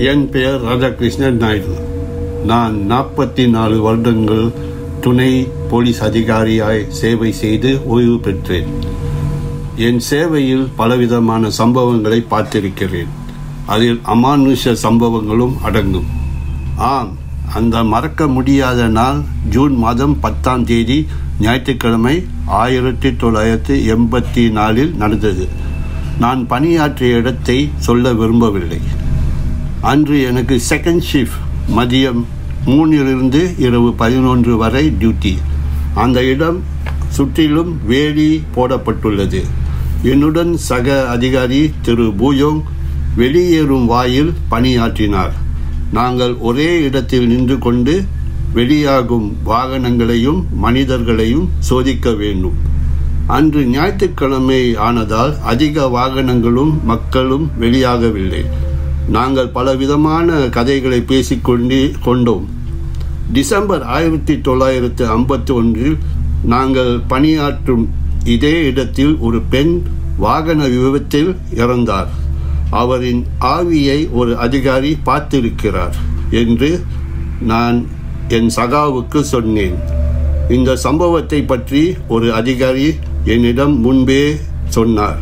என் பெயர் ராதாகிருஷ்ணன் நாயுடு. நான் நாற்பத்தி நாலு வருடங்கள் துணை போலீஸ் அதிகாரியாய் சேவை செய்து ஓய்வு பெற்றேன். என் சேவையில் பலவிதமான சம்பவங்களை பார்த்திருக்கிறேன். அதில் அமானுஷ சம்பவங்களும் அடங்கும். ஆம் அந்த மறக்க முடியாத நாள் ஜூன் மாதம் பத்தாம் தேதி ஞாயிற்றுக்கிழமை ஆயிரத்தி தொள்ளாயிரத்தி எண்பத்தி நாலில் நடந்தது. நான் பணியாற்றிய இடத்தை சொல்ல விரும்பவில்லை. அன்று எனக்கு செகண்ட் ஷிஃப்ட் மதியம் மூணிலிருந்து இரவு பதினொன்று வரை டியூட்டி அந்த இடம் சுற்றிலும் வேலி போடப்பட்டுள்ளது. என்னுடன் சக அதிகாரி திரு பூயோங் வெளியேறும் வாயில் பணியாற்றினார். நாங்கள் ஒரே இடத்தில் நின்று கொண்டு வெளியாகும் வாகனங்களையும் மனிதர்களையும் சோதிக்க வேண்டும். அன்று ஞாயிற்றுக்கிழமை ஆனதால் அதிக வாகனங்களும் மக்களும் வெளியாகவில்லை. நாங்கள் பலவிதமான கதைகளை பேசிக்கொண்டே கொண்டோம். டிசம்பர் ஆயிரத்தி தொள்ளாயிரத்து ஐம்பத்தி ஒன்றில் நாங்கள் பணியாற்றும் இதே இடத்தில் ஒரு பெண் வாகன விபத்தில் இறந்தார். அவரின் ஆவியை ஒரு அதிகாரி பார்த்திருக்கிறார் என்று நான் என் சகாவுக்கு சொன்னேன். இந்த சம்பவத்தை பற்றி ஒரு அதிகாரி என்னிடம் முன்பே சொன்னார்.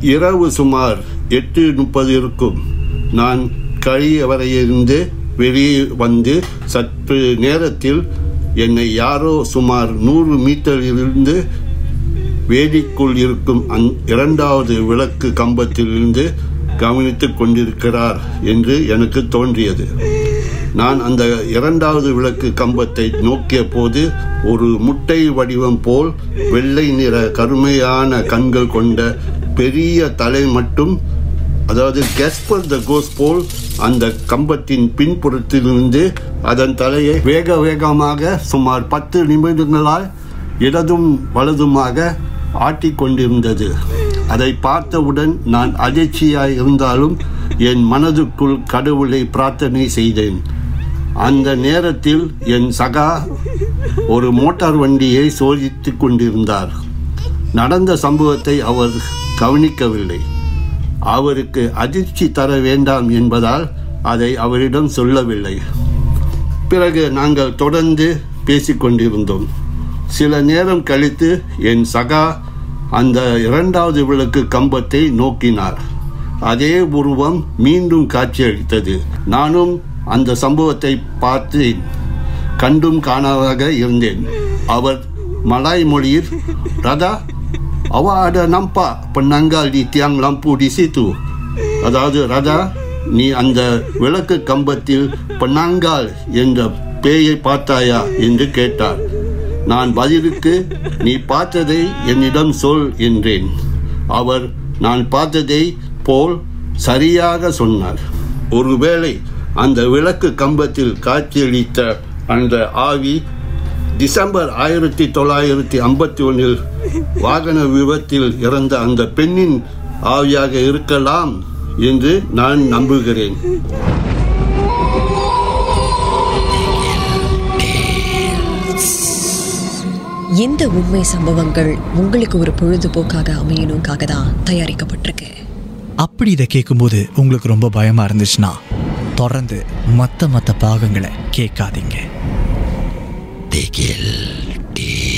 இரவு சுமார் எட்டு முப்பது இருக்கும். நான் கழியவரையிருந்து வெளியே வந்து சற்று நேரத்தில் என்னை யாரோ சுமார் நூறு மீட்டரிலிருந்து வேதிக்குள் இருக்கும் அந் இரண்டாவது விளக்கு கம்பத்திலிருந்து கவனித்துக் கொண்டிருக்கிறார் என்று எனக்கு தோன்றியது. நான் அந்த இரண்டாவது விளக்கு கம்பத்தை நோக்கிய போது ஒரு முட்டை வடிவம் போல் வெள்ளை நிற கருமையான கண்கள் கொண்ட பெரிய தலை மட்டும் அதாவது கெஸ்பர் த கோஸ் போல் அந்த கம்பத்தின் பின்புறத்திலிருந்து அதன் தலையை வேக வேகமாக சுமார் பத்து நிமிடங்களால் இடதும் வலதுமாக ஆட்டிக் கொண்டிருந்தது. அதை பார்த்தவுடன் நான் அதிர்ச்சியாய் இருந்தாலும் என் மனதுக்குள் கடவுளை பிரார்த்தனை செய்தேன். அந்த நேரத்தில் என் சகா ஒரு மோட்டார் வண்டியை சோதித்துக் கொண்டிருந்தார். நடந்த சம்பவத்தை அவர் கவனிக்கவில்லை. அவருக்கு அதிர்ச்சி தர வேண்டாம் என்பதால் அதை அவரிடம் சொல்லவில்லை. பிறகு நாங்கள் தொடர்ந்து பேசிக்கொண்டிருந்தோம் சில நேரம் கழித்து என் சகா அந்த இரண்டாவது விளக்கு கம்பத்தை நோக்கினார். அதே உருவம் மீண்டும் காட்சியளித்தது. நானும் அந்த சம்பவத்தை பார்த்தேன். கண்டும் காணாதாக இருந்தேன். அவர் மலாய் மொழியில் Radha awak ada nampak penanggal di tiang lampu di situ? அதாவது ரதா நீ அந்த விளக்கு கம்பத்தில் பெண்ணாங்கால் என்ற பேயை பார்த்தாயா என்று கேட்டார் நான் பதிலுக்கு நீ பார்த்ததை என்னிடம் சொல் என்றேன் அவர் நான் பார்த்ததை போல் சரியாக சொன்னார் ஒருவேளை அந்த விளக்கு கம்பத்தில் காட்சியளித்த அந்த ஆவி டிசம்பர் ஆயிரத்தி தொள்ளாயிரத்தி ஐம்பத்தி ஒன்றில் வாகன விபத்தில் இறந்த அந்த பெண்ணின் ஆவியாக இருக்கலாம் என்று நான் நம்புகிறேன். இந்த உண்மை சம்பவங்கள் உங்களுக்கு ஒரு பொழுதுபோக்காக அமையணுக்காக தான் தயாரிக்கப்பட்டிருக்கு. அப்படி இதை கேட்கும்போது உங்களுக்கு ரொம்ப பயமா இருந்துச்சுன்னா தொடர்ந்து மற்ற மற்ற பாகங்களை கேட்காதீங்க. de Guilty.